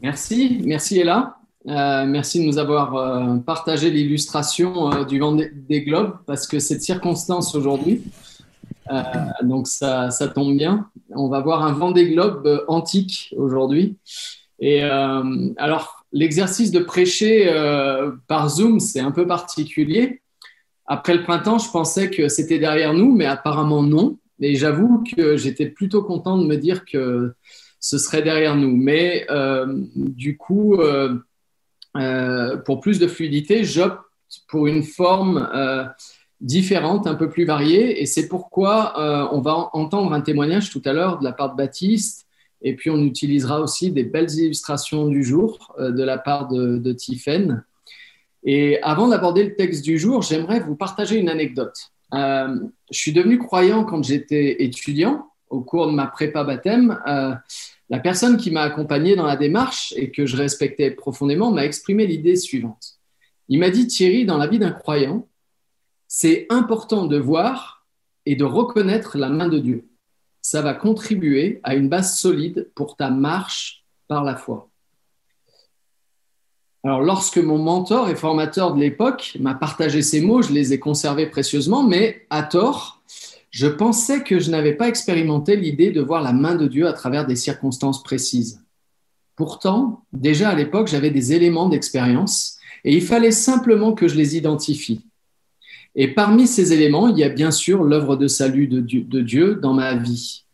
Merci, merci Ella. Euh, merci de nous avoir euh, partagé l'illustration euh, du vent des globes parce que cette circonstance aujourd'hui, donc ça, ça, tombe bien. On va voir un vent des globes antique aujourd'hui. Et alors, l'exercice de prêcher par Zoom, c'est un peu particulier. Après le printemps, je pensais que c'était derrière nous, mais apparemment non. Et j'avoue que j'étais plutôt content de me dire que ce serait derrière nous. Mais du coup, euh, pour plus de fluidité, j'opte pour une forme euh, différente, un peu plus variée. Et c'est pourquoi euh, on va entendre un témoignage tout à l'heure de la part de Baptiste. Et puis on utilisera aussi des belles illustrations du jour de la part de, de. Et avant d'aborder le texte du jour, j'aimerais vous partager une anecdote. je suis devenu croyant quand j'étais étudiant au cours de ma prépa baptême. La personne qui m'a accompagné dans la démarche et que je respectais profondément m'a exprimé l'idée suivante. Il m'a dit, Thierry, dans la vie d'un croyant, c'est important de voir et de reconnaître la main de Dieu. Ça va contribuer à une base solide pour ta marche par la foi. Alors, lorsque mon mentor et formateur de l'époque m'a partagé ces mots, je les ai conservés précieusement, mais à tort, je pensais que je n'avais pas expérimenté l'idée de voir la main de Dieu à travers des circonstances précises. Pourtant, déjà à l'époque, j'avais des éléments d'expérience et il fallait simplement que je les identifie. Et parmi ces éléments, il y a bien sûr l'œuvre de salut de Dieu, dans ma vie,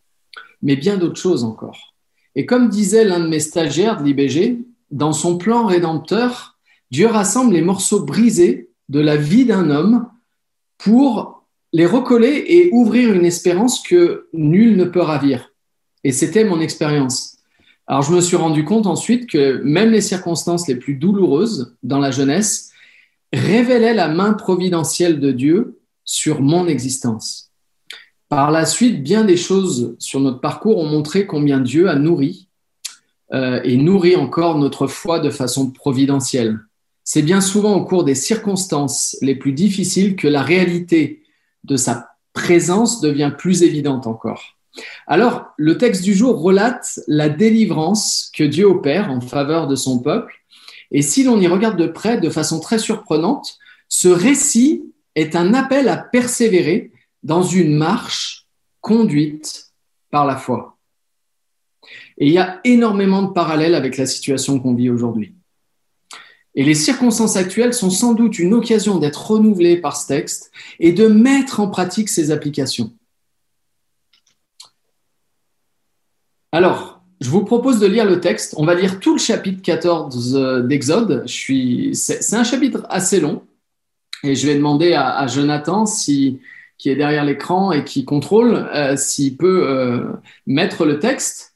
mais bien d'autres choses encore. Et comme disait l'un de mes stagiaires de l'IBG, dans son plan rédempteur, Dieu rassemble les morceaux brisés de la vie d'un homme pour les recoller et ouvrir une espérance que nul ne peut ravir. Et c'était mon expérience. Alors je me suis rendu compte ensuite que même les circonstances les plus douloureuses dans la jeunesse révélaient la main providentielle de Dieu sur mon existence. Par la suite, bien des choses sur notre parcours ont montré combien Dieu a nourri euh, et nourrit encore notre foi de façon providentielle. C'est bien souvent au cours des circonstances les plus difficiles que la réalité de sa présence devient plus évidente encore. Alors, le texte du jour relate la délivrance que Dieu opère en faveur de son peuple. Et si l'on y regarde de près, de façon très surprenante, ce récit est un appel à persévérer dans une marche conduite par la foi. Et il y a énormément de parallèles avec la situation qu'on vit aujourd'hui. Et les circonstances actuelles sont sans doute une occasion d'être renouvelées par ce texte et de mettre en pratique ces applications. Alors, je vous propose de lire le texte. On va lire tout le chapitre 14 euh, d'Exode. C'est un chapitre assez long. Et je vais demander à, Jonathan, qui est derrière l'écran et qui contrôle, euh, s'il peut euh, mettre le texte.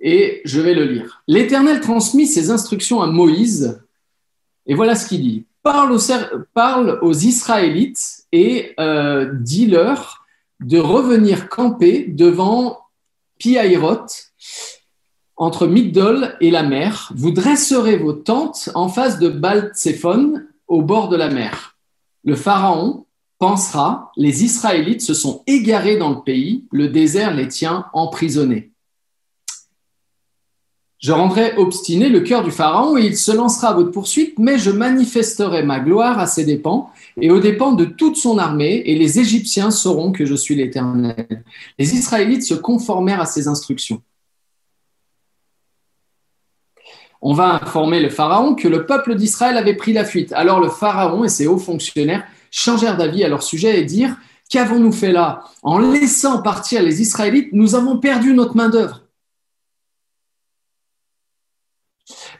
Et je vais le lire. L'Éternel transmit ses instructions à Moïse et voilà ce qu'il dit. Parle aux, Israélites et euh, dis-leur de revenir camper devant Piaïroth, entre Migdol et la mer. Vous dresserez vos tentes en face de baal au bord de la mer. Le Pharaon pensera, les Israélites se sont égarés dans le pays, le désert les tient emprisonnés. Je rendrai obstiné le cœur du Pharaon et il se lancera à votre poursuite, mais je manifesterai ma gloire à ses dépens et aux dépens de toute son armée, et les Égyptiens sauront que je suis l'Éternel. Les Israélites se conformèrent à ses instructions. On va informer le Pharaon que le peuple d'Israël avait pris la fuite. Alors le Pharaon et ses hauts fonctionnaires changèrent d'avis à leur sujet et dirent Qu'avons-nous fait là? En laissant partir les Israélites, nous avons perdu notre main-d'œuvre.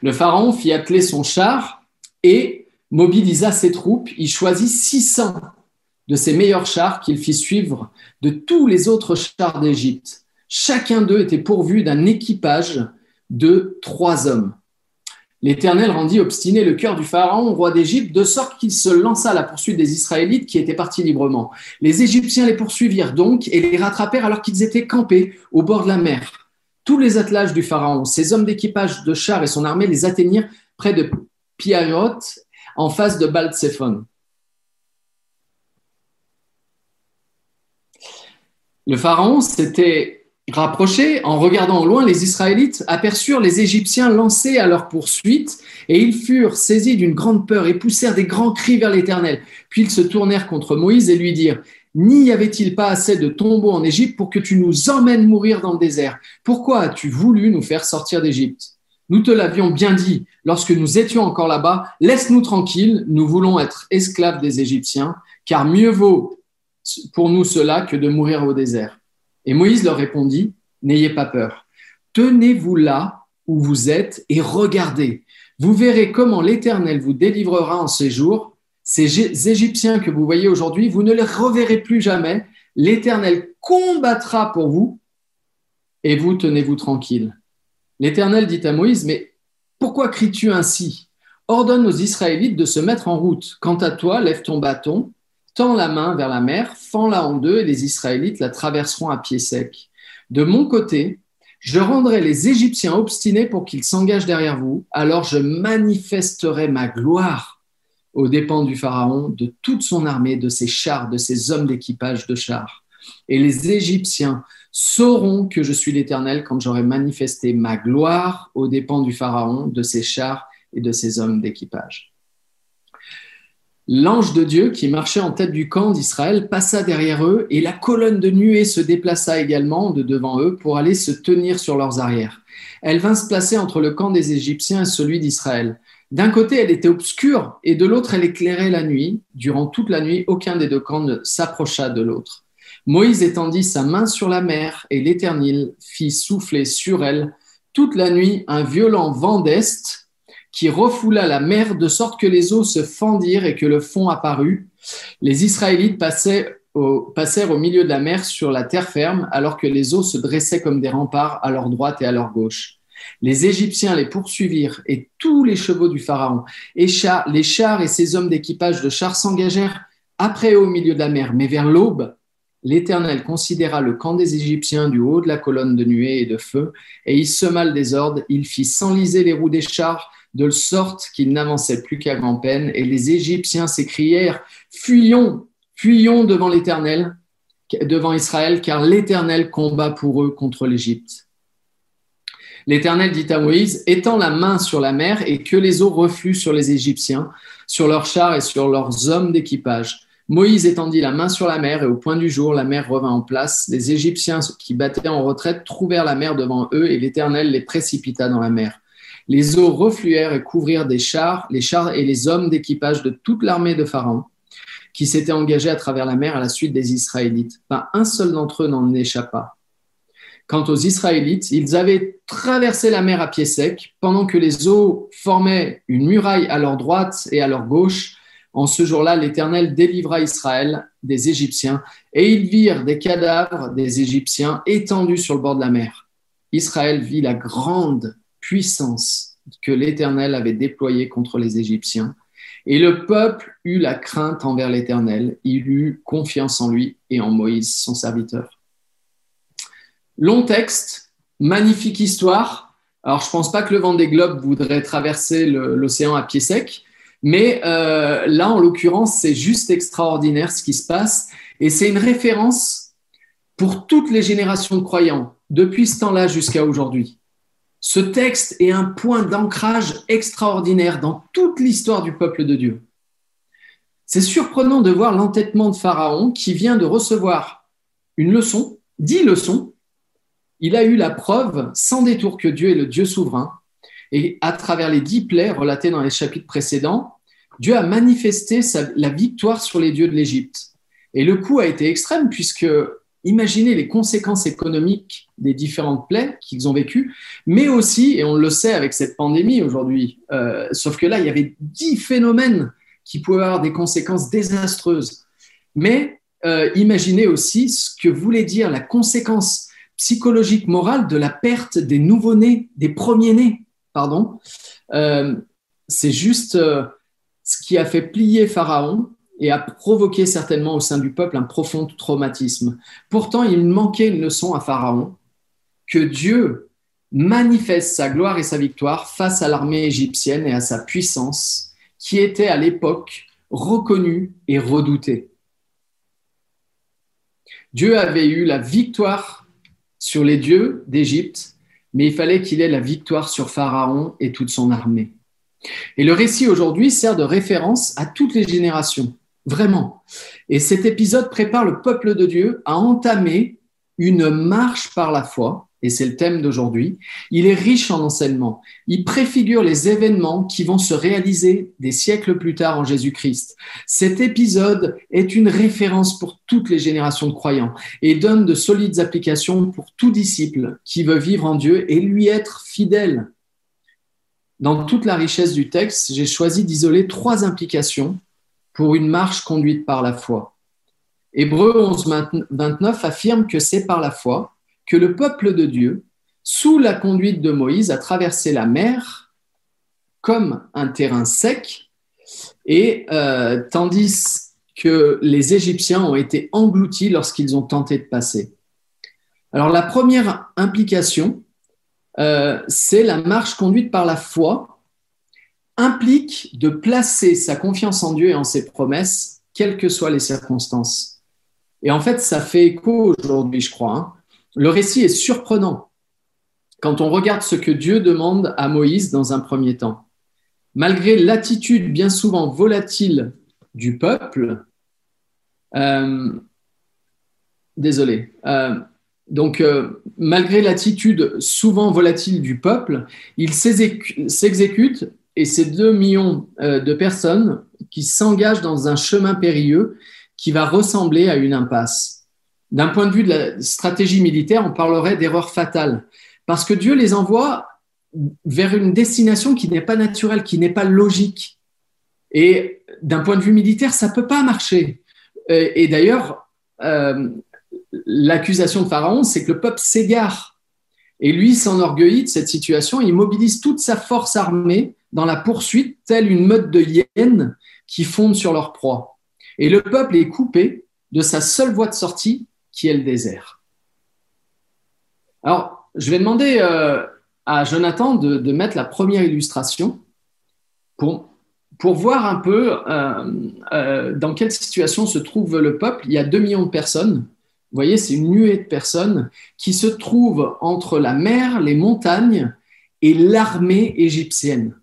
Le pharaon fit atteler son char et mobilisa ses troupes. Il choisit 600 de ses meilleurs chars qu'il fit suivre de tous les autres chars d'Égypte. Chacun d'eux était pourvu d'un équipage de trois hommes. L'Éternel rendit obstiné le cœur du Pharaon, roi d'Égypte, de sorte qu'il se lança à la poursuite des Israélites qui étaient partis librement. Les Égyptiens les poursuivirent donc et les rattrapèrent alors qu'ils étaient campés au bord de la mer tous les attelages du Pharaon, ses hommes d'équipage de chars et son armée les atteignirent près de Piarot, en face de Baltséphon. Le Pharaon s'était Rapprochés, en regardant au loin, les Israélites aperçurent les Égyptiens lancés à leur poursuite, et ils furent saisis d'une grande peur et poussèrent des grands cris vers l'Éternel. Puis ils se tournèrent contre Moïse et lui dirent, N'y avait-il pas assez de tombeaux en Égypte pour que tu nous emmènes mourir dans le désert? Pourquoi as-tu voulu nous faire sortir d'Égypte? Nous te l'avions bien dit lorsque nous étions encore là-bas, laisse-nous tranquilles, nous voulons être esclaves des Égyptiens, car mieux vaut pour nous cela que de mourir au désert. Et Moïse leur répondit, N'ayez pas peur, tenez-vous là où vous êtes et regardez. Vous verrez comment l'Éternel vous délivrera en ces jours. Ces Égyptiens que vous voyez aujourd'hui, vous ne les reverrez plus jamais. L'Éternel combattra pour vous et vous tenez-vous tranquille. L'Éternel dit à Moïse, mais pourquoi cries-tu ainsi? Ordonne aux Israélites de se mettre en route. Quant à toi, lève ton bâton tend la main vers la mer, fend-la en deux, et les Israélites la traverseront à pied sec. De mon côté, je rendrai les Égyptiens obstinés pour qu'ils s'engagent derrière vous, alors je manifesterai ma gloire aux dépens du Pharaon, de toute son armée, de ses chars, de ses hommes d'équipage de chars. Et les Égyptiens sauront que je suis l'Éternel quand j'aurai manifesté ma gloire aux dépens du Pharaon, de ses chars et de ses hommes d'équipage. L'ange de Dieu qui marchait en tête du camp d'Israël passa derrière eux et la colonne de nuée se déplaça également de devant eux pour aller se tenir sur leurs arrières. Elle vint se placer entre le camp des Égyptiens et celui d'Israël. D'un côté, elle était obscure et de l'autre, elle éclairait la nuit. Durant toute la nuit, aucun des deux camps ne s'approcha de l'autre. Moïse étendit sa main sur la mer et l'Éternel fit souffler sur elle toute la nuit un violent vent d'est qui refoula la mer de sorte que les eaux se fendirent et que le fond apparut. Les Israélites passèrent au milieu de la mer sur la terre ferme, alors que les eaux se dressaient comme des remparts à leur droite et à leur gauche. Les Égyptiens les poursuivirent et tous les chevaux du Pharaon, et les chars et ses hommes d'équipage de chars s'engagèrent après eux au milieu de la mer. Mais vers l'aube, l'Éternel considéra le camp des Égyptiens du haut de la colonne de nuée et de feu, et il sema le désordre, il fit s'enliser les roues des chars de sorte qu'ils n'avançaient plus qu'à grand-peine. Et les Égyptiens s'écrièrent, Fuyons, fuyons devant l'Éternel, devant Israël, car l'Éternel combat pour eux contre l'Égypte. L'Éternel dit à Moïse, étends la main sur la mer et que les eaux refluent sur les Égyptiens, sur leurs chars et sur leurs hommes d'équipage. Moïse étendit la main sur la mer et au point du jour, la mer revint en place. Les Égyptiens qui battaient en retraite trouvèrent la mer devant eux et l'Éternel les précipita dans la mer. Les eaux refluèrent et couvrirent des chars, les chars et les hommes d'équipage de toute l'armée de Pharaon, qui s'était engagée à travers la mer à la suite des Israélites. Pas un seul d'entre eux n'en échappa. Quant aux Israélites, ils avaient traversé la mer à pied sec, pendant que les eaux formaient une muraille à leur droite et à leur gauche. En ce jour-là, l'Éternel délivra Israël des Égyptiens, et ils virent des cadavres des Égyptiens étendus sur le bord de la mer. Israël vit la grande puissance que l'Éternel avait déployée contre les Égyptiens. Et le peuple eut la crainte envers l'Éternel, il eut confiance en lui et en Moïse, son serviteur. Long texte, magnifique histoire. Alors, je ne pense pas que le vent des globes voudrait traverser l'océan à pied sec, mais euh, là, en l'occurrence, c'est juste extraordinaire ce qui se passe. Et c'est une référence pour toutes les générations de croyants, depuis ce temps-là jusqu'à aujourd'hui. Ce texte est un point d'ancrage extraordinaire dans toute l'histoire du peuple de Dieu. C'est surprenant de voir l'entêtement de Pharaon qui vient de recevoir une leçon, dix leçons. Il a eu la preuve sans détour que Dieu est le Dieu souverain. Et à travers les dix plaies relatées dans les chapitres précédents, Dieu a manifesté la victoire sur les dieux de l'Égypte. Et le coup a été extrême puisque Imaginez les conséquences économiques des différentes plaies qu'ils ont vécues, mais aussi, et on le sait avec cette pandémie aujourd'hui, euh, sauf que là, il y avait dix phénomènes qui pouvaient avoir des conséquences désastreuses. Mais euh, imaginez aussi ce que voulait dire la conséquence psychologique, morale de la perte des nouveau-nés, des premiers-nés, pardon. Euh, c'est juste ce qui a fait plier Pharaon et a provoqué certainement au sein du peuple un profond traumatisme. Pourtant, il manquait une leçon à Pharaon, que Dieu manifeste sa gloire et sa victoire face à l'armée égyptienne et à sa puissance, qui était à l'époque reconnue et redoutée. Dieu avait eu la victoire sur les dieux d'Égypte, mais il fallait qu'il ait la victoire sur Pharaon et toute son armée. Et le récit aujourd'hui sert de référence à toutes les générations, vraiment. Et cet épisode prépare le peuple de Dieu à entamer une marche par la foi et c'est le thème d'aujourd'hui, il est riche en enseignements. Il préfigure les événements qui vont se réaliser des siècles plus tard en Jésus-Christ. Cet épisode est une référence pour toutes les générations de croyants et donne de solides applications pour tout disciple qui veut vivre en Dieu et lui être fidèle. Dans toute la richesse du texte, j'ai choisi d'isoler trois implications pour une marche conduite par la foi. Hébreu 11, 29 affirme que c'est par la foi que le peuple de Dieu, sous la conduite de Moïse, a traversé la mer comme un terrain sec, et euh, tandis que les Égyptiens ont été engloutis lorsqu'ils ont tenté de passer. Alors la première implication, euh, c'est la marche conduite par la foi, implique de placer sa confiance en Dieu et en ses promesses, quelles que soient les circonstances. Et en fait, ça fait écho aujourd'hui, je crois. Hein. Le récit est surprenant quand on regarde ce que Dieu demande à Moïse dans un premier temps. Malgré l'attitude bien souvent volatile du peuple, euh, désolé, euh, donc euh, malgré l'attitude souvent volatile du peuple, il s'exécute et ces deux millions de personnes qui s'engagent dans un chemin périlleux qui va ressembler à une impasse d'un point de vue de la stratégie militaire, on parlerait d'erreur fatale. Parce que Dieu les envoie vers une destination qui n'est pas naturelle, qui n'est pas logique. Et d'un point de vue militaire, ça ne peut pas marcher. Et d'ailleurs, euh, l'accusation de Pharaon, c'est que le peuple s'égare. Et lui s'enorgueillit de cette situation. Il mobilise toute sa force armée dans la poursuite, telle une meute de hyènes qui fondent sur leur proie. Et le peuple est coupé de sa seule voie de sortie, qui est le désert. Alors, je vais demander euh, à Jonathan de, mettre la première illustration pour, voir un peu euh, euh, dans quelle situation se trouve le peuple. Il y a 2 millions de personnes. Vous voyez, c'est une nuée de personnes qui se trouvent entre la mer, les montagnes et l'armée égyptienne.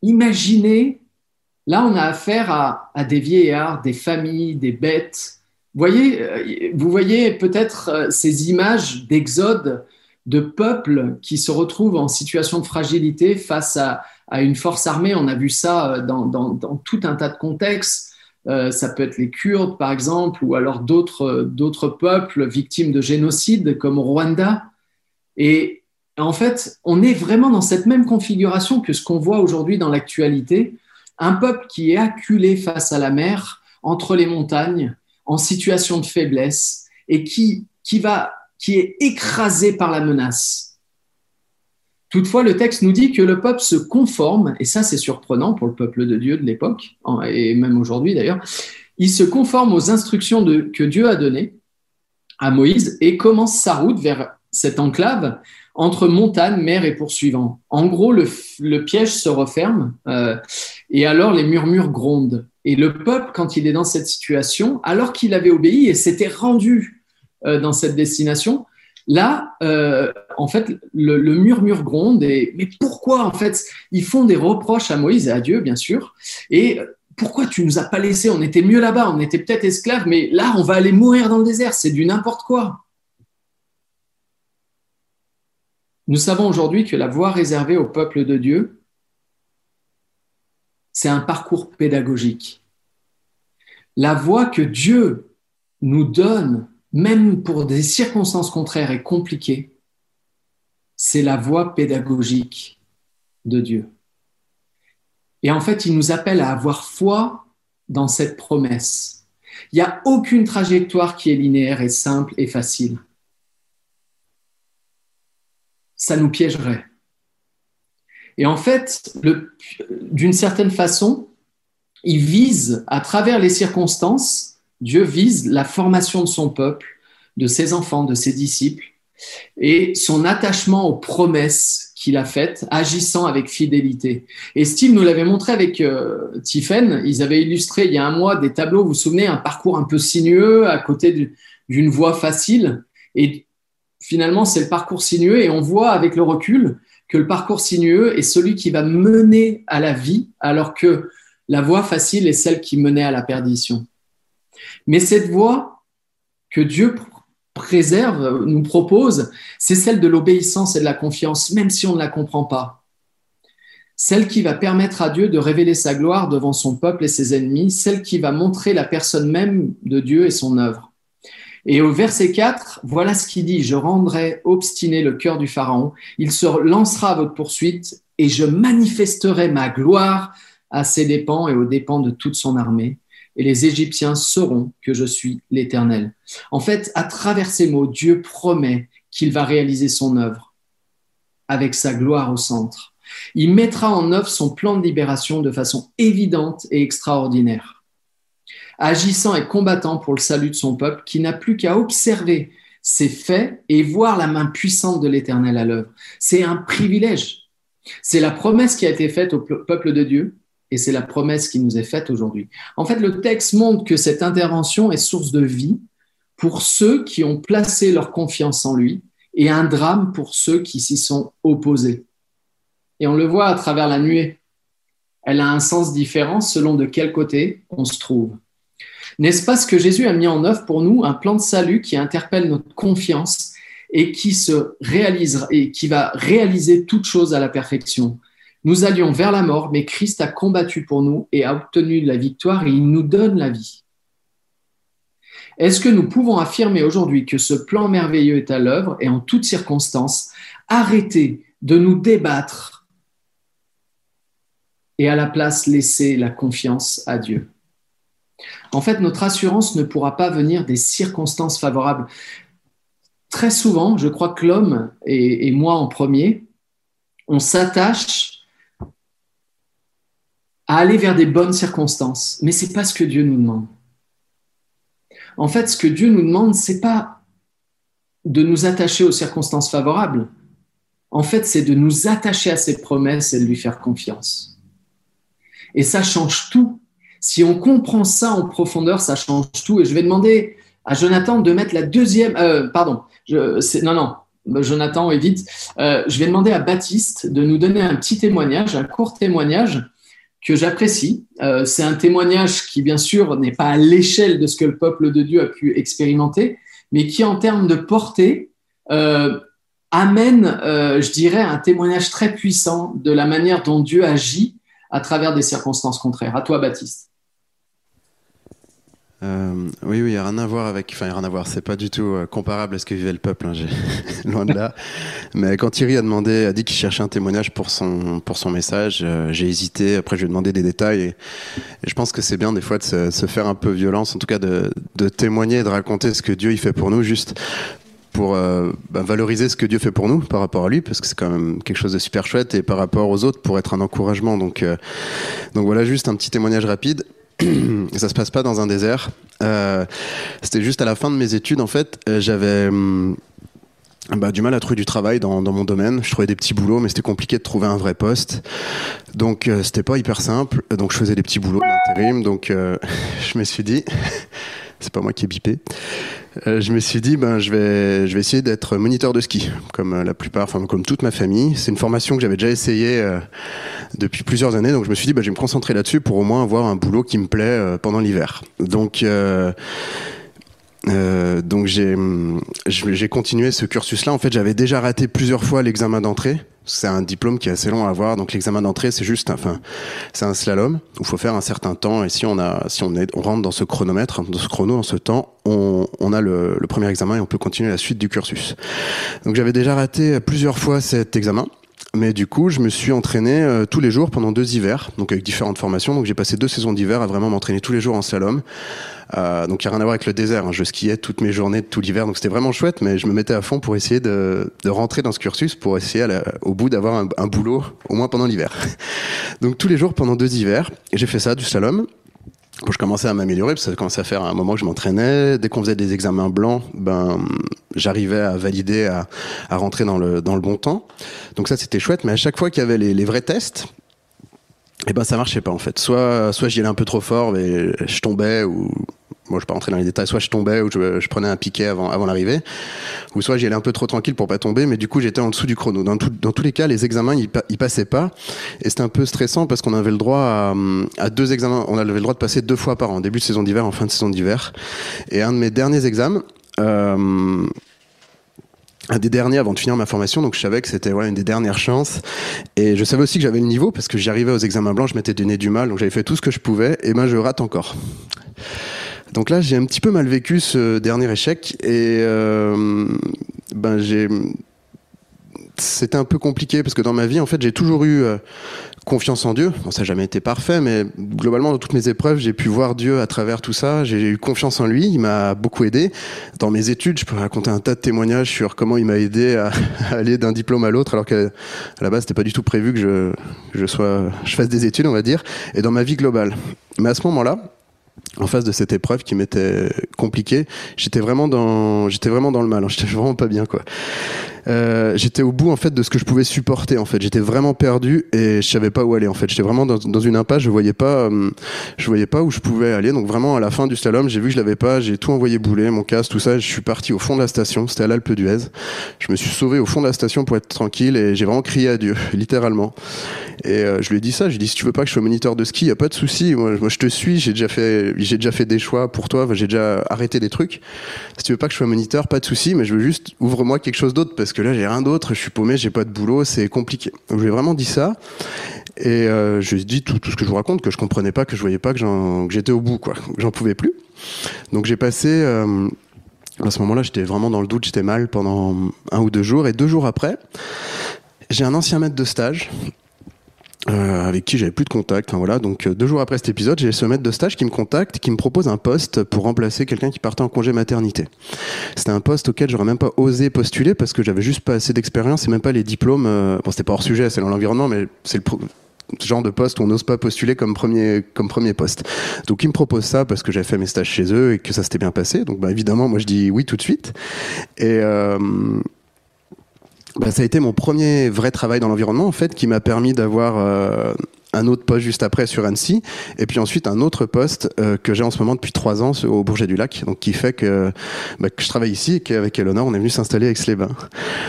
Imaginez, là on a affaire à des vieillards, des familles, des bêtes, voyez, euh, vous voyez peut-être euh, ces images d'exode de peuples qui se retrouvent en situation de fragilité face à, une force armée. On a vu ça euh, dans, tout un tas de contextes. ça peut être les Kurdes, par exemple, ou alors d'autres peuples victimes de génocide, comme au Rwanda. Et en fait, on est vraiment dans cette même configuration que ce qu'on voit aujourd'hui dans l'actualité. Un peuple qui est acculé face à la mer, entre les montagnes, en situation de faiblesse et qui, est écrasé par la menace. Toutefois, le texte nous dit que le peuple se conforme, et ça c'est surprenant pour le peuple de Dieu de l'époque, et même aujourd'hui d'ailleurs, il se conforme aux instructions que Dieu a données à Moïse et commence sa route vers cette enclave entre montagne, mer et poursuivant. En gros, le, piège se referme euh, et alors les murmures grondent. Et le peuple, quand il est dans cette situation, alors qu'il avait obéi et s'était rendu euh, dans cette destination, là, euh, en fait, le, murmure gronde. Et, mais pourquoi, en fait, ils font des reproches à Moïse et à Dieu, bien sûr. Et pourquoi tu nous as pas laissés? On était mieux là-bas, on était peut-être esclaves, mais là, on va aller mourir dans le désert. C'est du n'importe quoi. Nous savons aujourd'hui que la voie réservée au peuple de Dieu, c'est un parcours pédagogique. La voie que Dieu nous donne, même pour des circonstances contraires et compliquées, c'est la voie pédagogique de Dieu. Et en fait, il nous appelle à avoir foi dans cette promesse. Il n'y a aucune trajectoire qui est linéaire et simple et facile. Ça nous piégerait. Et en fait, d'une certaine façon, il vise, à travers les circonstances, Dieu vise la formation de son peuple, de ses enfants, de ses disciples, et son attachement aux promesses qu'il a faites, agissant avec fidélité. Et Steve nous l'avait montré avec euh, ils avaient illustré il y a un mois des tableaux, vous vous souvenez, un parcours un peu sinueux à côté d'une voie facile. Et finalement, c'est le parcours sinueux et on voit avec le recul que le parcours sinueux est celui qui va mener à la vie, alors que la voie facile est celle qui menait à la perdition. Mais cette voie que Dieu préserve, nous propose, c'est celle de l'obéissance et de la confiance, même si on ne la comprend pas. Celle qui va permettre à Dieu de révéler sa gloire devant son peuple et ses ennemis, celle qui va montrer la personne même de Dieu et son œuvre. Et au verset 4, voilà ce qu'il dit, je rendrai obstiné le cœur du Pharaon, il se lancera à votre poursuite et je manifesterai ma gloire à ses dépens et aux dépens de toute son armée et les Égyptiens sauront que je suis l'Éternel. En fait, à travers ces mots, Dieu promet qu'il va réaliser son œuvre avec sa gloire au centre. Il mettra en œuvre son plan de libération de façon évidente et extraordinaire, agissant et combattant pour le salut de son peuple qui n'a plus qu'à observer ses faits et voir la main puissante de l'Éternel à l'œuvre. C'est un privilège. C'est la promesse qui a été faite au peuple de Dieu et c'est la promesse qui nous est faite aujourd'hui. En fait, le texte montre que cette intervention est source de vie pour ceux qui ont placé leur confiance en lui et un drame pour ceux qui s'y sont opposés. Et on le voit à travers la nuée. Elle a un sens différent selon de quel côté on se trouve. N'est-ce pas ce que Jésus a mis en œuvre pour nous, un plan de salut qui interpelle notre confiance et qui se réalisera et qui va réaliser toute chose à la perfection? Nous allions vers la mort, mais Christ a combattu pour nous et a obtenu la victoire et il nous donne la vie. Est-ce que nous pouvons affirmer aujourd'hui que ce plan merveilleux est à l'œuvre et en toutes circonstances, arrêter de nous débattre et à la place laisser la confiance à Dieu? En fait, notre assurance ne pourra pas venir des circonstances favorables. Très souvent, je crois que l'homme, et, moi en premier, on s'attache à aller vers des bonnes circonstances. Mais c'est pas ce que Dieu nous demande. En fait, ce que Dieu nous demande, c'est pas de nous attacher aux circonstances favorables. En fait, c'est de nous attacher à ses promesses et de lui faire confiance. Et ça change tout. Si on comprend ça en profondeur, ça change tout. Et je vais demander à Jonathan de mettre la deuxième. Euh, pardon. Non, non. Jonathan, évite. Euh, je vais demander à Baptiste de nous donner un petit témoignage, un court témoignage que j'apprécie. Euh, c'est un témoignage qui, bien sûr, n'est pas à l'échelle de ce que le peuple de Dieu a pu expérimenter, mais qui, en termes de portée, euh, amène, je dirais, un témoignage très puissant de la manière dont Dieu agit à travers des circonstances contraires. À toi, Baptiste. Euh, oui, oui, il n'y a rien à voir avec. Enfin, il n'y a rien à voir. C'est pas du tout euh, comparable à ce que vivait le peuple. Hein, loin de là. Mais quand Thierry a demandé, a dit qu'il cherchait un témoignage pour son pour son message, euh, j'ai hésité. Après, je lui ai demandé des détails. Et, je pense que c'est bien des fois de se, faire un peu violence, en tout cas de, témoigner, de raconter ce que Dieu il fait pour nous, juste pour bah, valoriser ce que Dieu fait pour nous par rapport à lui, parce que c'est quand même quelque chose de super chouette, et par rapport aux autres pour être un encouragement. Donc, donc voilà, juste un petit témoignage rapide. Ça se passe pas dans un désert. Euh, c'était juste à la fin de mes études, en fait, euh, j'avais hum, bah, du mal à trouver du travail dans, mon domaine. Je trouvais des petits boulots, mais c'était compliqué de trouver un vrai poste. Donc, euh, c'était pas hyper simple. Donc, je faisais des petits boulots d'intérim. Donc, je me suis dit, c'est pas moi qui ai bipé. Euh, je me suis dit, ben, je vais, je vais essayer d'être moniteur de ski, comme euh, la plupart, enfin, comme toute ma famille. C'est une formation que j'avais déjà essayée euh, depuis plusieurs années, donc je me suis dit, ben, je vais me concentrer là-dessus pour au moins avoir un boulot qui me plaît pendant l'hiver. Donc, donc j'ai, continué ce cursus-là. En fait, j'avais déjà raté plusieurs fois l'examen d'entrée c'est un diplôme qui est assez long à avoir. Donc l'examen d'entrée, c'est juste, enfin, c'est un slalom où il faut faire un certain temps. Et si on a, si on est, on rentre dans ce chronomètre, dans ce chrono, dans ce temps, on, on a le premier examen et on peut continuer la suite du cursus. Donc j'avais déjà raté plusieurs fois cet examen. Mais du coup, je me suis entraîné euh, tous les jours pendant deux hivers, donc avec différentes formations. Donc j'ai passé deux saisons d'hiver à vraiment m'entraîner tous les jours en slalom. Euh, donc il n'y a rien à voir avec le désert. Hein. Je skiais toutes mes journées de tout l'hiver, donc c'était vraiment chouette. Mais je me mettais à fond pour essayer de, de rentrer dans ce cursus, pour essayer au bout d'avoir un, un, boulot, au moins pendant l'hiver. donc tous les jours pendant deux hivers, j'ai fait ça, du slalom. Je commençais à m'améliorer, parce que ça commençait à faire un moment que je m'entraînais. Dès qu'on faisait des examens blancs, ben, j'arrivais à valider, à, à, rentrer dans le, dans le bon temps. Donc ça, c'était chouette. Mais à chaque fois qu'il y avait les, vrais tests, eh ben, ça marchait pas, en fait. Soit, soit j'y allais un peu trop fort, mais je tombais ou, moi je peux pas rentrer dans les détails, soit je tombais ou je, prenais un piquet avant, avant l'arrivée, ou soit j'y allais un peu trop tranquille pour pas tomber, mais du coup j'étais en dessous du chrono. Dans, dans tous les cas, les examens ils, passaient pas, et c'était un peu stressant parce qu'on avait le droit à, deux examens, on avait le droit de passer deux fois par an, début de saison d'hiver, en fin de saison d'hiver. Et un de mes derniers examens, euh, un des derniers avant de finir ma formation, donc je savais que c'était une des dernières chances. Et je savais aussi que j'avais le niveau parce que j'y arrivais aux examens blancs, je m'étais donné du mal, donc j'avais fait tout ce que je pouvais, et ben je rate encore. Donc là, j'ai un petit peu mal vécu ce dernier échec, et euh, ben j'ai c'était un peu compliqué parce que dans ma vie, en fait, j'ai toujours eu euh, confiance en Dieu. Ça n'a jamais été parfait, mais globalement, dans toutes mes épreuves, j'ai pu voir Dieu à travers tout ça. J'ai eu confiance en lui. Il m'a beaucoup aidé. Dans mes études, je peux raconter un tas de témoignages sur comment il m'a aidé à, aller d'un diplôme à l'autre, alors qu'à la base, c'était pas du tout prévu que je, je sois, je fasse des études, on va dire. Et dans ma vie globale. Mais à ce moment-là, en face de cette épreuve qui m'était compliquée, j'étais vraiment dans, j'étais vraiment dans le mal. Hein. J'étais vraiment pas bien, quoi. Euh, j'étais au bout en fait de ce que je pouvais supporter. En fait, j'étais vraiment perdu et je savais pas où aller. En fait, j'étais vraiment dans, une impasse. Je voyais pas, euh, je voyais pas où je pouvais aller. Donc vraiment à la fin du slalom, j'ai vu que je l'avais pas. J'ai tout envoyé bouler, mon casque, tout ça. Je suis parti au fond de la station. C'était à l'Alpe d'Huez. Je me suis sauvé au fond de la station pour être tranquille et j'ai vraiment crié à Dieu, littéralement. Et euh, je lui ai dit ça. Je lui ai dit si tu veux pas que je sois moniteur de ski, y a pas de souci. Moi, moi, je te suis. J'ai déjà fait, j'ai déjà fait des choix pour toi. J'ai déjà arrêté des trucs. Si tu veux pas que je sois moniteur, pas de souci. Mais je veux juste ouvre-moi quelque chose d'autre parce que là j'ai rien d'autre. Je suis paumé, j'ai pas de boulot, c'est compliqué. Donc je lui ai vraiment dit ça. Et euh, je lui ai dit tout, tout, ce que je vous raconte, que je comprenais pas, que je voyais pas, que j'étais au bout, quoi. J'en pouvais plus. Donc j'ai passé. Euh, à ce moment-là, j'étais vraiment dans le doute, j'étais mal pendant un ou deux jours. Et deux jours après, j'ai un ancien maître de stage euh, avec qui j'avais plus de contact. Enfin, voilà, donc euh, deux jours après cet épisode, j'ai ce maître de stage qui me contacte, qui me propose un poste pour remplacer quelqu'un qui partait en congé maternité. C'était un poste auquel j'aurais même pas osé postuler parce que j'avais juste pas assez d'expérience et même pas les diplômes. Euh, bon, c'était pas hors sujet, c'est dans l'environnement, mais c'est le genre de poste où on n'ose pas postuler comme premier comme premier poste. Donc il me propose ça parce que j'avais fait mes stages chez eux et que ça s'était bien passé. Donc bah évidemment moi je dis oui tout de suite. Et euh, bah, ça a été mon premier vrai travail dans l'environnement en fait qui m'a permis d'avoir euh, un autre poste juste après sur Annecy et puis ensuite un autre poste euh, que j'ai en ce moment depuis trois ans au Bourget du Lac donc qui fait que, bah, que je travaille ici et qu'avec Eleonore on est venu s'installer avec les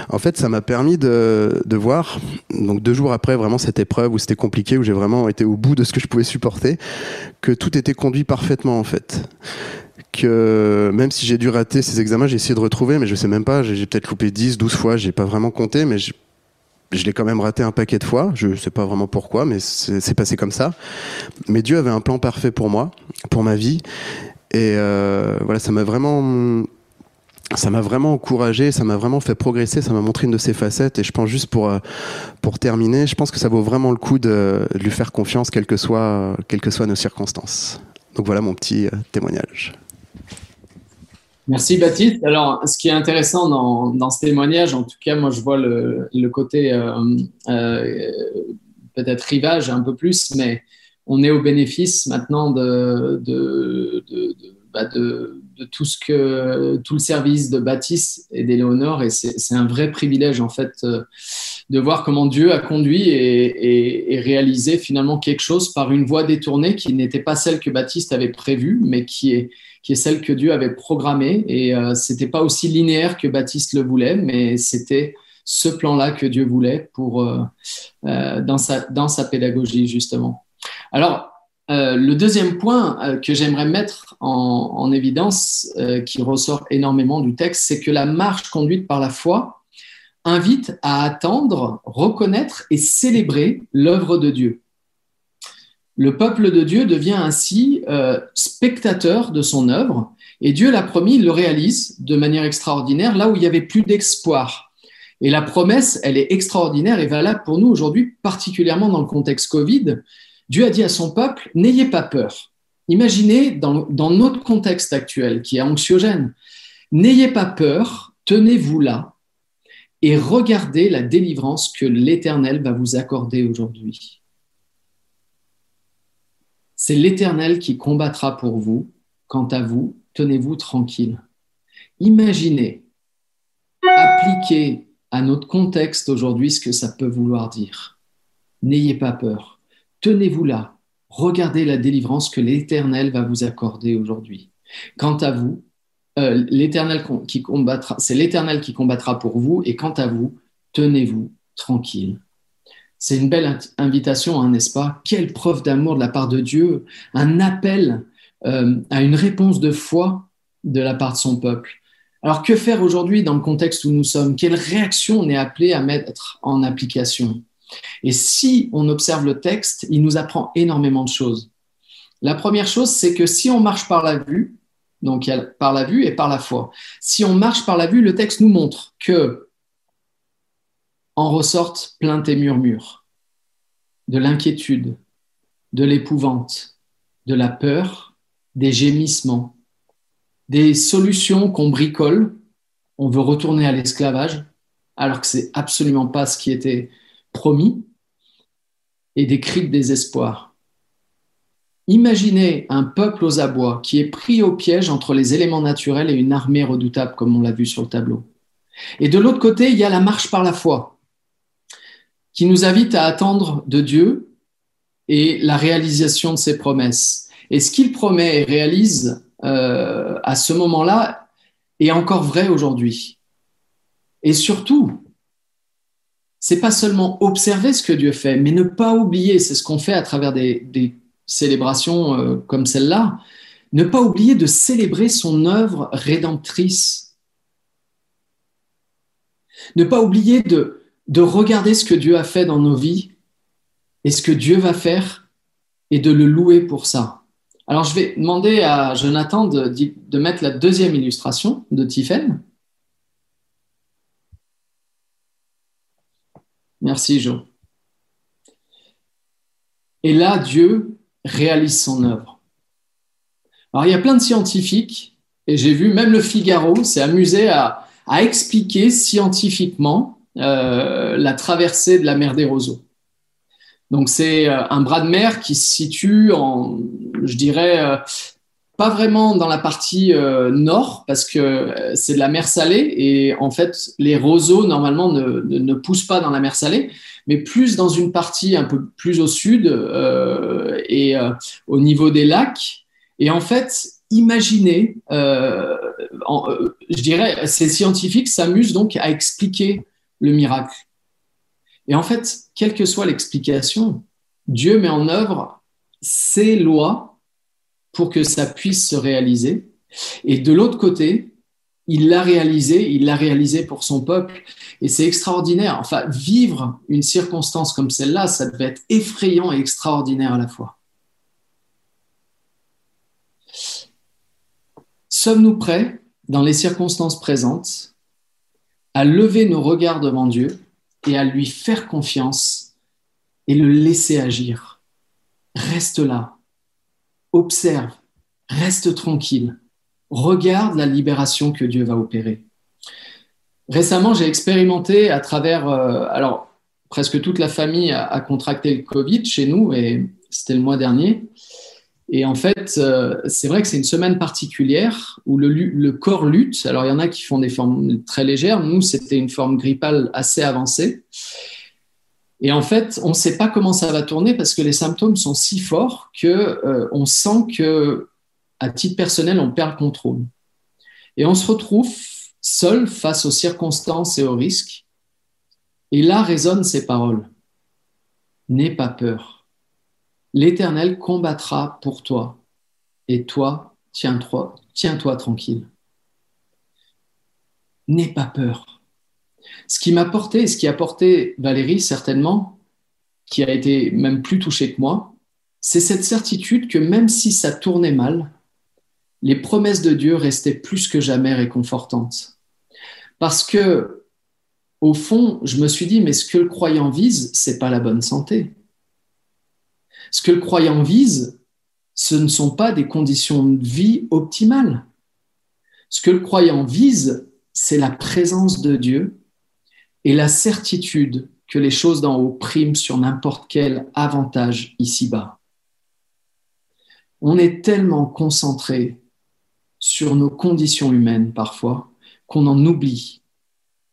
en fait ça m'a permis de, de voir donc deux jours après vraiment cette épreuve où c'était compliqué où j'ai vraiment été au bout de ce que je pouvais supporter que tout était conduit parfaitement en fait que même si j'ai dû rater ces examens, j'ai essayé de retrouver, mais je sais même pas, j'ai peut-être loupé 10, 12 fois, j'ai pas vraiment compté, mais je, l'ai quand même raté un paquet de fois, je sais pas vraiment pourquoi, mais c'est passé comme ça. Mais Dieu avait un plan parfait pour moi, pour ma vie, et euh, voilà, ça m'a vraiment ça m'a vraiment encouragé, ça m'a vraiment fait progresser, ça m'a montré une de ses facettes. Et je pense juste pour, euh, pour terminer, je pense que ça vaut vraiment le coup de, lui faire confiance, quelles que soient, quelles que soient nos circonstances. Donc voilà mon petit euh, témoignage. Merci Baptiste. Alors, ce qui est intéressant dans, ce témoignage, en tout cas, moi je vois le, le côté euh, euh, peut-être rivage un peu plus, mais on est au bénéfice maintenant de, de, de, bah de, tout ce que tout le service de Baptiste et d'Éléonore, et c'est un vrai privilège en fait euh, de voir comment Dieu a conduit et, et, réalisé finalement quelque chose par une voie détournée qui n'était pas celle que Baptiste avait prévue, mais qui est qui est celle que Dieu avait programmée. Et euh, c'était pas aussi linéaire que Baptiste le voulait, mais c'était ce plan-là que Dieu voulait pour, euh, euh, dans, sa, dans sa pédagogie, justement. Alors, euh, le deuxième point euh, que j'aimerais mettre en, en évidence, euh, qui ressort énormément du texte, c'est que la marche conduite par la foi invite à attendre, reconnaître et célébrer l'œuvre de Dieu. Le peuple de Dieu devient ainsi spectateur de son œuvre et Dieu l'a promis, il le réalise de manière extraordinaire là où il n'y avait plus d'espoir. Et la promesse, elle est extraordinaire et valable pour nous aujourd'hui, particulièrement dans le contexte Covid. Dieu a dit à son peuple, n'ayez pas peur. Imaginez dans, notre contexte actuel qui est anxiogène, n'ayez pas peur, tenez-vous là et regardez la délivrance que l'Éternel va vous accorder aujourd'hui. C'est l'Éternel qui combattra pour vous. Quant à vous, tenez-vous tranquille. Imaginez, appliquez à notre contexte aujourd'hui ce que ça peut vouloir dire. N'ayez pas peur. Tenez-vous là. Regardez la délivrance que l'Éternel va vous accorder aujourd'hui. Quant à vous, euh, l'éternel qui combattra, c'est l'éternel qui combattra pour vous, et quant à vous, tenez-vous tranquille. C'est une belle invitation, hein, n'est-ce pas? Quelle preuve d'amour de la part de Dieu, un appel euh, à une réponse de foi de la part de son peuple. Alors que faire aujourd'hui dans le contexte où nous sommes? Quelle réaction on est appelé à mettre en application? Et si on observe le texte, il nous apprend énormément de choses. La première chose, c'est que si on marche par la vue, donc par la vue et par la foi. Si on marche par la vue, le texte nous montre que en ressortent plaintes et murmures, de l'inquiétude, de l'épouvante, de la peur, des gémissements, des solutions qu'on bricole. On veut retourner à l'esclavage, alors que c'est absolument pas ce qui était promis, et des cris de désespoir. Imaginez un peuple aux abois qui est pris au piège entre les éléments naturels et une armée redoutable, comme on l'a vu sur le tableau. Et de l'autre côté, il y a la marche par la foi, qui nous invite à attendre de Dieu et la réalisation de ses promesses. Et ce qu'il promet et réalise euh, à ce moment-là est encore vrai aujourd'hui. Et surtout, c'est pas seulement observer ce que Dieu fait, mais ne pas oublier, c'est ce qu'on fait à travers des, célébrations euh, comme celle-là, ne pas oublier de célébrer son œuvre rédemptrice. Ne pas oublier de, de regarder ce que Dieu a fait dans nos vies et ce que Dieu va faire et de le louer pour ça. Alors, je vais demander à Jonathan de, de mettre la deuxième illustration de Tiffen. Merci, Jo. Et là, Dieu réalise son œuvre. Alors, il y a plein de scientifiques, et j'ai vu même le Figaro s'est amusé à, à expliquer scientifiquement euh, la traversée de la mer des Roseaux. Donc c'est euh, un bras de mer qui se situe en, je dirais, euh, pas vraiment dans la partie nord parce que c'est de la mer salée et en fait les roseaux normalement ne, ne, poussent pas dans la mer salée, mais plus dans une partie un peu plus au sud et au niveau des lacs. Et en fait, imaginez, je dirais, ces scientifiques s'amusent donc à expliquer le miracle. Et en fait, quelle que soit l'explication, Dieu met en œuvre ses lois pour que ça puisse se réaliser. Et de l'autre côté, il l'a réalisé, il l'a réalisé pour son peuple. Et c'est extraordinaire. Enfin, vivre une circonstance comme celle-là, ça devait être effrayant et extraordinaire à la fois. Sommes-nous prêts, dans les circonstances présentes, à lever nos regards devant Dieu et à lui faire confiance et le laisser agir? Reste là, observe, reste tranquille, regarde la libération que Dieu va opérer. Récemment, j'ai expérimenté à travers, euh, alors presque toute la famille a, contracté le Covid chez nous et c'était le mois dernier. Et en fait, euh, c'est vrai que c'est une semaine particulière où le, corps lutte. Alors, il y en a qui font des formes très légères. Nous, c'était une forme grippale assez avancée. Et en fait, on ne sait pas comment ça va tourner parce que les symptômes sont si forts que euh, on sent que, à titre personnel, on perd le contrôle. Et on se retrouve seul face aux circonstances et aux risques. Et là résonnent ces paroles. N'aie pas peur L'Éternel combattra pour toi, et toi, tiens-toi tiens -toi tranquille. N'aie pas peur. Ce qui m'a porté, ce qui a porté Valérie certainement, qui a été même plus touchée que moi, c'est cette certitude que même si ça tournait mal, les promesses de Dieu restaient plus que jamais réconfortantes. Parce que, au fond, je me suis dit, mais ce que le croyant vise, c'est pas la bonne santé. Ce que le croyant vise, ce ne sont pas des conditions de vie optimales. Ce que le croyant vise, c'est la présence de Dieu et la certitude que les choses d'en haut priment sur n'importe quel avantage ici-bas. On est tellement concentré sur nos conditions humaines parfois qu'on en oublie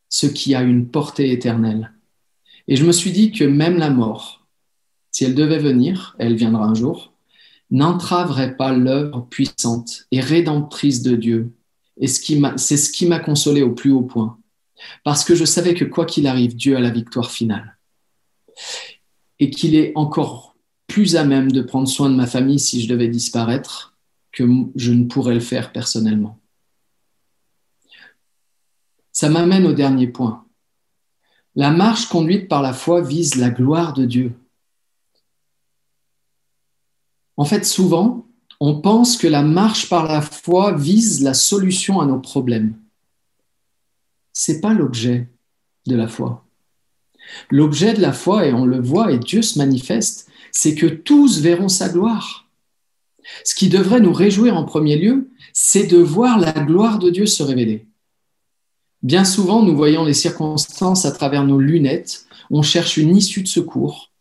ce qui a une portée éternelle. Et je me suis dit que même la mort, si elle devait venir, elle viendra un jour, n'entraverait pas l'œuvre puissante et rédemptrice de Dieu. Et c'est ce qui m'a consolé au plus haut point. Parce que je savais que quoi qu'il arrive, Dieu a la victoire finale. Et qu'il est encore plus à même de prendre soin de ma famille si je devais disparaître que je ne pourrais le faire personnellement. Ça m'amène au dernier point. La marche conduite par la foi vise la gloire de Dieu. En fait, souvent, on pense que la marche par la foi vise la solution à nos problèmes. Ce n'est pas l'objet de la foi. L'objet de la foi, et on le voit, et Dieu se manifeste, c'est que tous verront sa gloire. Ce qui devrait nous réjouir en premier lieu, c'est de voir la gloire de Dieu se révéler. Bien souvent, nous voyons les circonstances à travers nos lunettes, on cherche une issue de secours,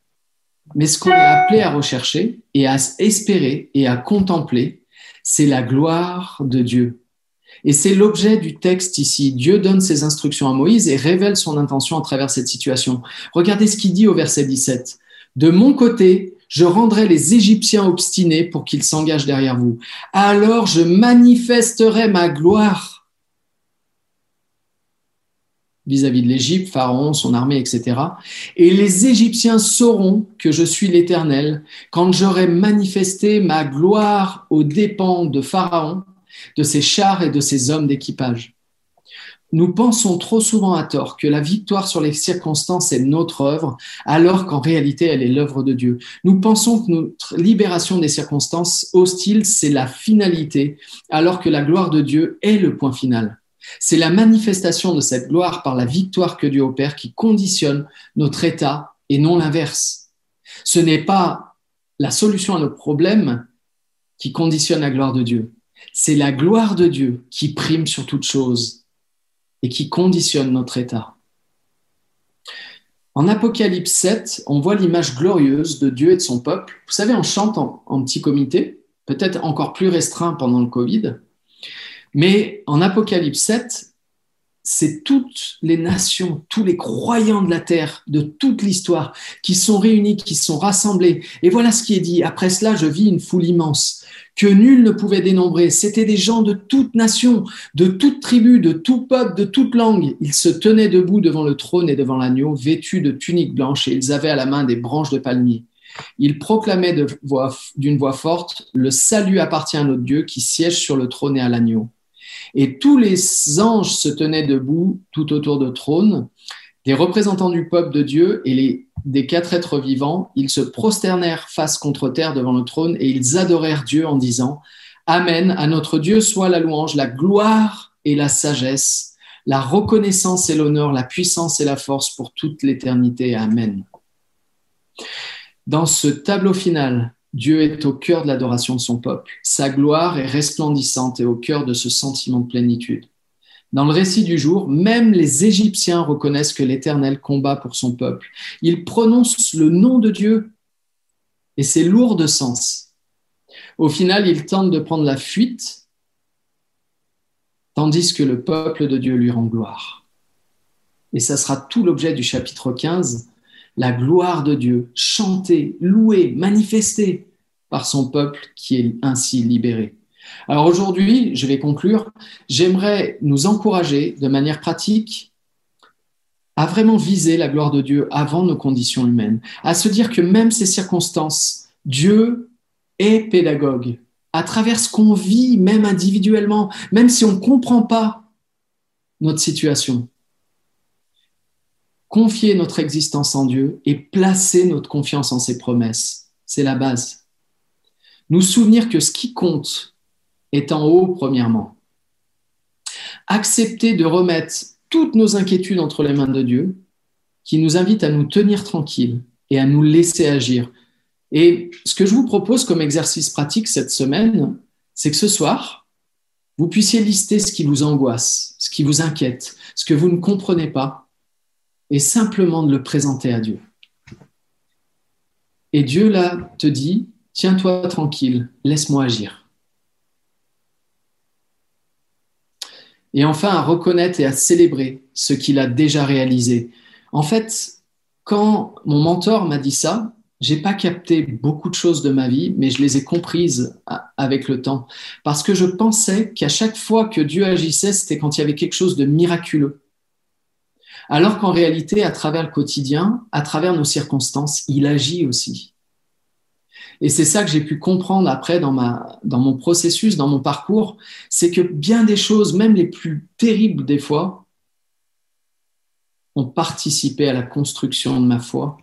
mais ce qu'on est appelé à rechercher et à espérer et à contempler, c'est la gloire de Dieu. Et c'est l'objet du texte ici. Dieu donne ses instructions à Moïse et révèle son intention à travers cette situation. Regardez ce qu'il dit au verset 17. De mon côté, je rendrai les Égyptiens obstinés pour qu'ils s'engagent derrière vous. Alors je manifesterai ma gloire vis-à-vis de l'Égypte, Pharaon, son armée, etc. Et les Égyptiens sauront que je suis l'Éternel quand j'aurai manifesté ma gloire aux dépens de Pharaon, de ses chars et de ses hommes d'équipage. Nous pensons trop souvent à tort que la victoire sur les circonstances est notre œuvre, alors qu'en réalité elle est l'œuvre de Dieu. Nous pensons que notre libération des circonstances hostiles, c'est la finalité, alors que la gloire de Dieu est le point final. C'est la manifestation de cette gloire par la victoire que Dieu opère qui conditionne notre état et non l'inverse. Ce n'est pas la solution à nos problèmes qui conditionne la gloire de Dieu. C'est la gloire de Dieu qui prime sur toute chose et qui conditionne notre état. En Apocalypse 7, on voit l'image glorieuse de Dieu et de son peuple. Vous savez, on chante en, petit comité, peut-être encore plus restreint pendant le Covid. Mais en Apocalypse 7, c'est toutes les nations, tous les croyants de la terre, de toute l'histoire, qui sont réunis, qui sont rassemblés. Et voilà ce qui est dit. Après cela, je vis une foule immense que nul ne pouvait dénombrer. C'étaient des gens de toute nation, de toute tribu, de tout peuple, de toute langue. Ils se tenaient debout devant le trône et devant l'agneau, vêtus de tuniques blanches, et ils avaient à la main des branches de palmier. Ils proclamaient d'une voix forte, Le salut appartient à notre Dieu qui siège sur le trône et à l'agneau. Et tous les anges se tenaient debout tout autour de trône, des représentants du peuple de Dieu et les, des quatre êtres vivants. Ils se prosternèrent face contre terre devant le trône et ils adorèrent Dieu en disant Amen, à notre Dieu soit la louange, la gloire et la sagesse, la reconnaissance et l'honneur, la puissance et la force pour toute l'éternité. Amen. Dans ce tableau final, Dieu est au cœur de l'adoration de son peuple. Sa gloire est resplendissante et au cœur de ce sentiment de plénitude. Dans le récit du jour, même les Égyptiens reconnaissent que l'Éternel combat pour son peuple. Ils prononcent le nom de Dieu et c'est lourd de sens. Au final, ils tentent de prendre la fuite, tandis que le peuple de Dieu lui rend gloire. Et ça sera tout l'objet du chapitre 15 la gloire de Dieu, chantée, louée, manifestée par son peuple qui est ainsi libéré. Alors aujourd'hui, je vais conclure, j'aimerais nous encourager de manière pratique à vraiment viser la gloire de Dieu avant nos conditions humaines, à se dire que même ces circonstances, Dieu est pédagogue. À travers ce qu'on vit, même individuellement, même si on ne comprend pas notre situation, confier notre existence en Dieu et placer notre confiance en ses promesses. C'est la base. Nous souvenir que ce qui compte est en haut, premièrement. Accepter de remettre toutes nos inquiétudes entre les mains de Dieu, qui nous invite à nous tenir tranquilles et à nous laisser agir. Et ce que je vous propose comme exercice pratique cette semaine, c'est que ce soir, vous puissiez lister ce qui vous angoisse, ce qui vous inquiète, ce que vous ne comprenez pas, et simplement de le présenter à Dieu. Et Dieu là te dit, tiens-toi tranquille, laisse-moi agir. Et enfin, à reconnaître et à célébrer ce qu'il a déjà réalisé. En fait, quand mon mentor m'a dit ça, j'ai pas capté beaucoup de choses de ma vie, mais je les ai comprises avec le temps. Parce que je pensais qu'à chaque fois que Dieu agissait, c'était quand il y avait quelque chose de miraculeux. Alors qu'en réalité, à travers le quotidien, à travers nos circonstances, il agit aussi. Et c'est ça que j'ai pu comprendre après dans, ma, dans mon processus, dans mon parcours, c'est que bien des choses, même les plus terribles des fois, ont participé à la construction de ma foi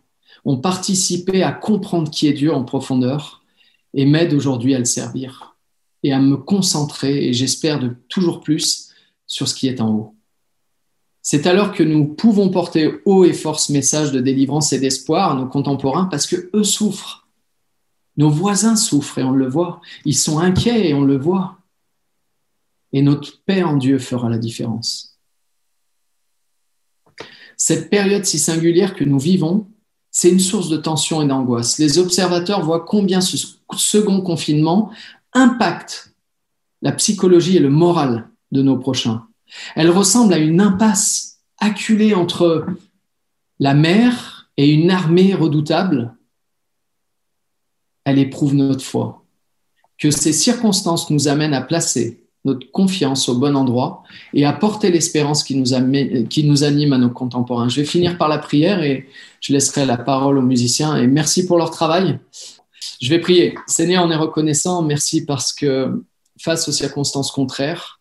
ont participé à comprendre qui est Dieu en profondeur et m'aident aujourd'hui à le servir et à me concentrer, et j'espère de toujours plus, sur ce qui est en haut. C'est alors que nous pouvons porter haut et fort ce message de délivrance et d'espoir à nos contemporains parce que eux souffrent. Nos voisins souffrent et on le voit. Ils sont inquiets et on le voit. Et notre paix en Dieu fera la différence. Cette période si singulière que nous vivons c'est une source de tension et d'angoisse. Les observateurs voient combien ce second confinement impacte la psychologie et le moral de nos prochains. Elle ressemble à une impasse acculée entre la mer et une armée redoutable. Elle éprouve notre foi. Que ces circonstances nous amènent à placer notre confiance au bon endroit et apporter l'espérance qui, nous qui nous anime à nos contemporains. Je vais finir par la prière et je laisserai la parole aux musiciens et merci pour leur travail. Je vais prier. Seigneur, on est reconnaissant. Merci parce que face aux circonstances contraires,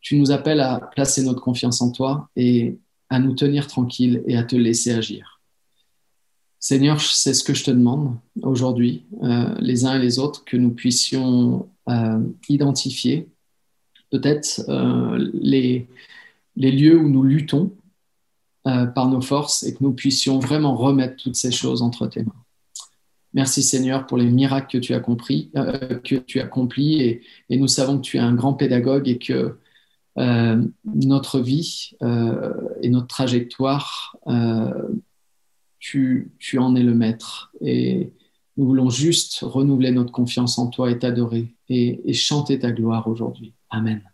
tu nous appelles à placer notre confiance en toi et à nous tenir tranquilles et à te laisser agir. Seigneur, c'est ce que je te demande aujourd'hui, euh, les uns et les autres, que nous puissions euh, identifier peut-être euh, les, les lieux où nous luttons par nos forces et que nous puissions vraiment remettre toutes ces choses entre tes mains. Merci Seigneur pour les miracles que tu as compris, que tu accomplis et, et, nous savons que tu es un grand pédagogue et que notre vie et notre trajectoire, tu, en es le maître et nous voulons juste renouveler notre confiance en toi et t'adorer et chanter ta gloire aujourd'hui. Amen.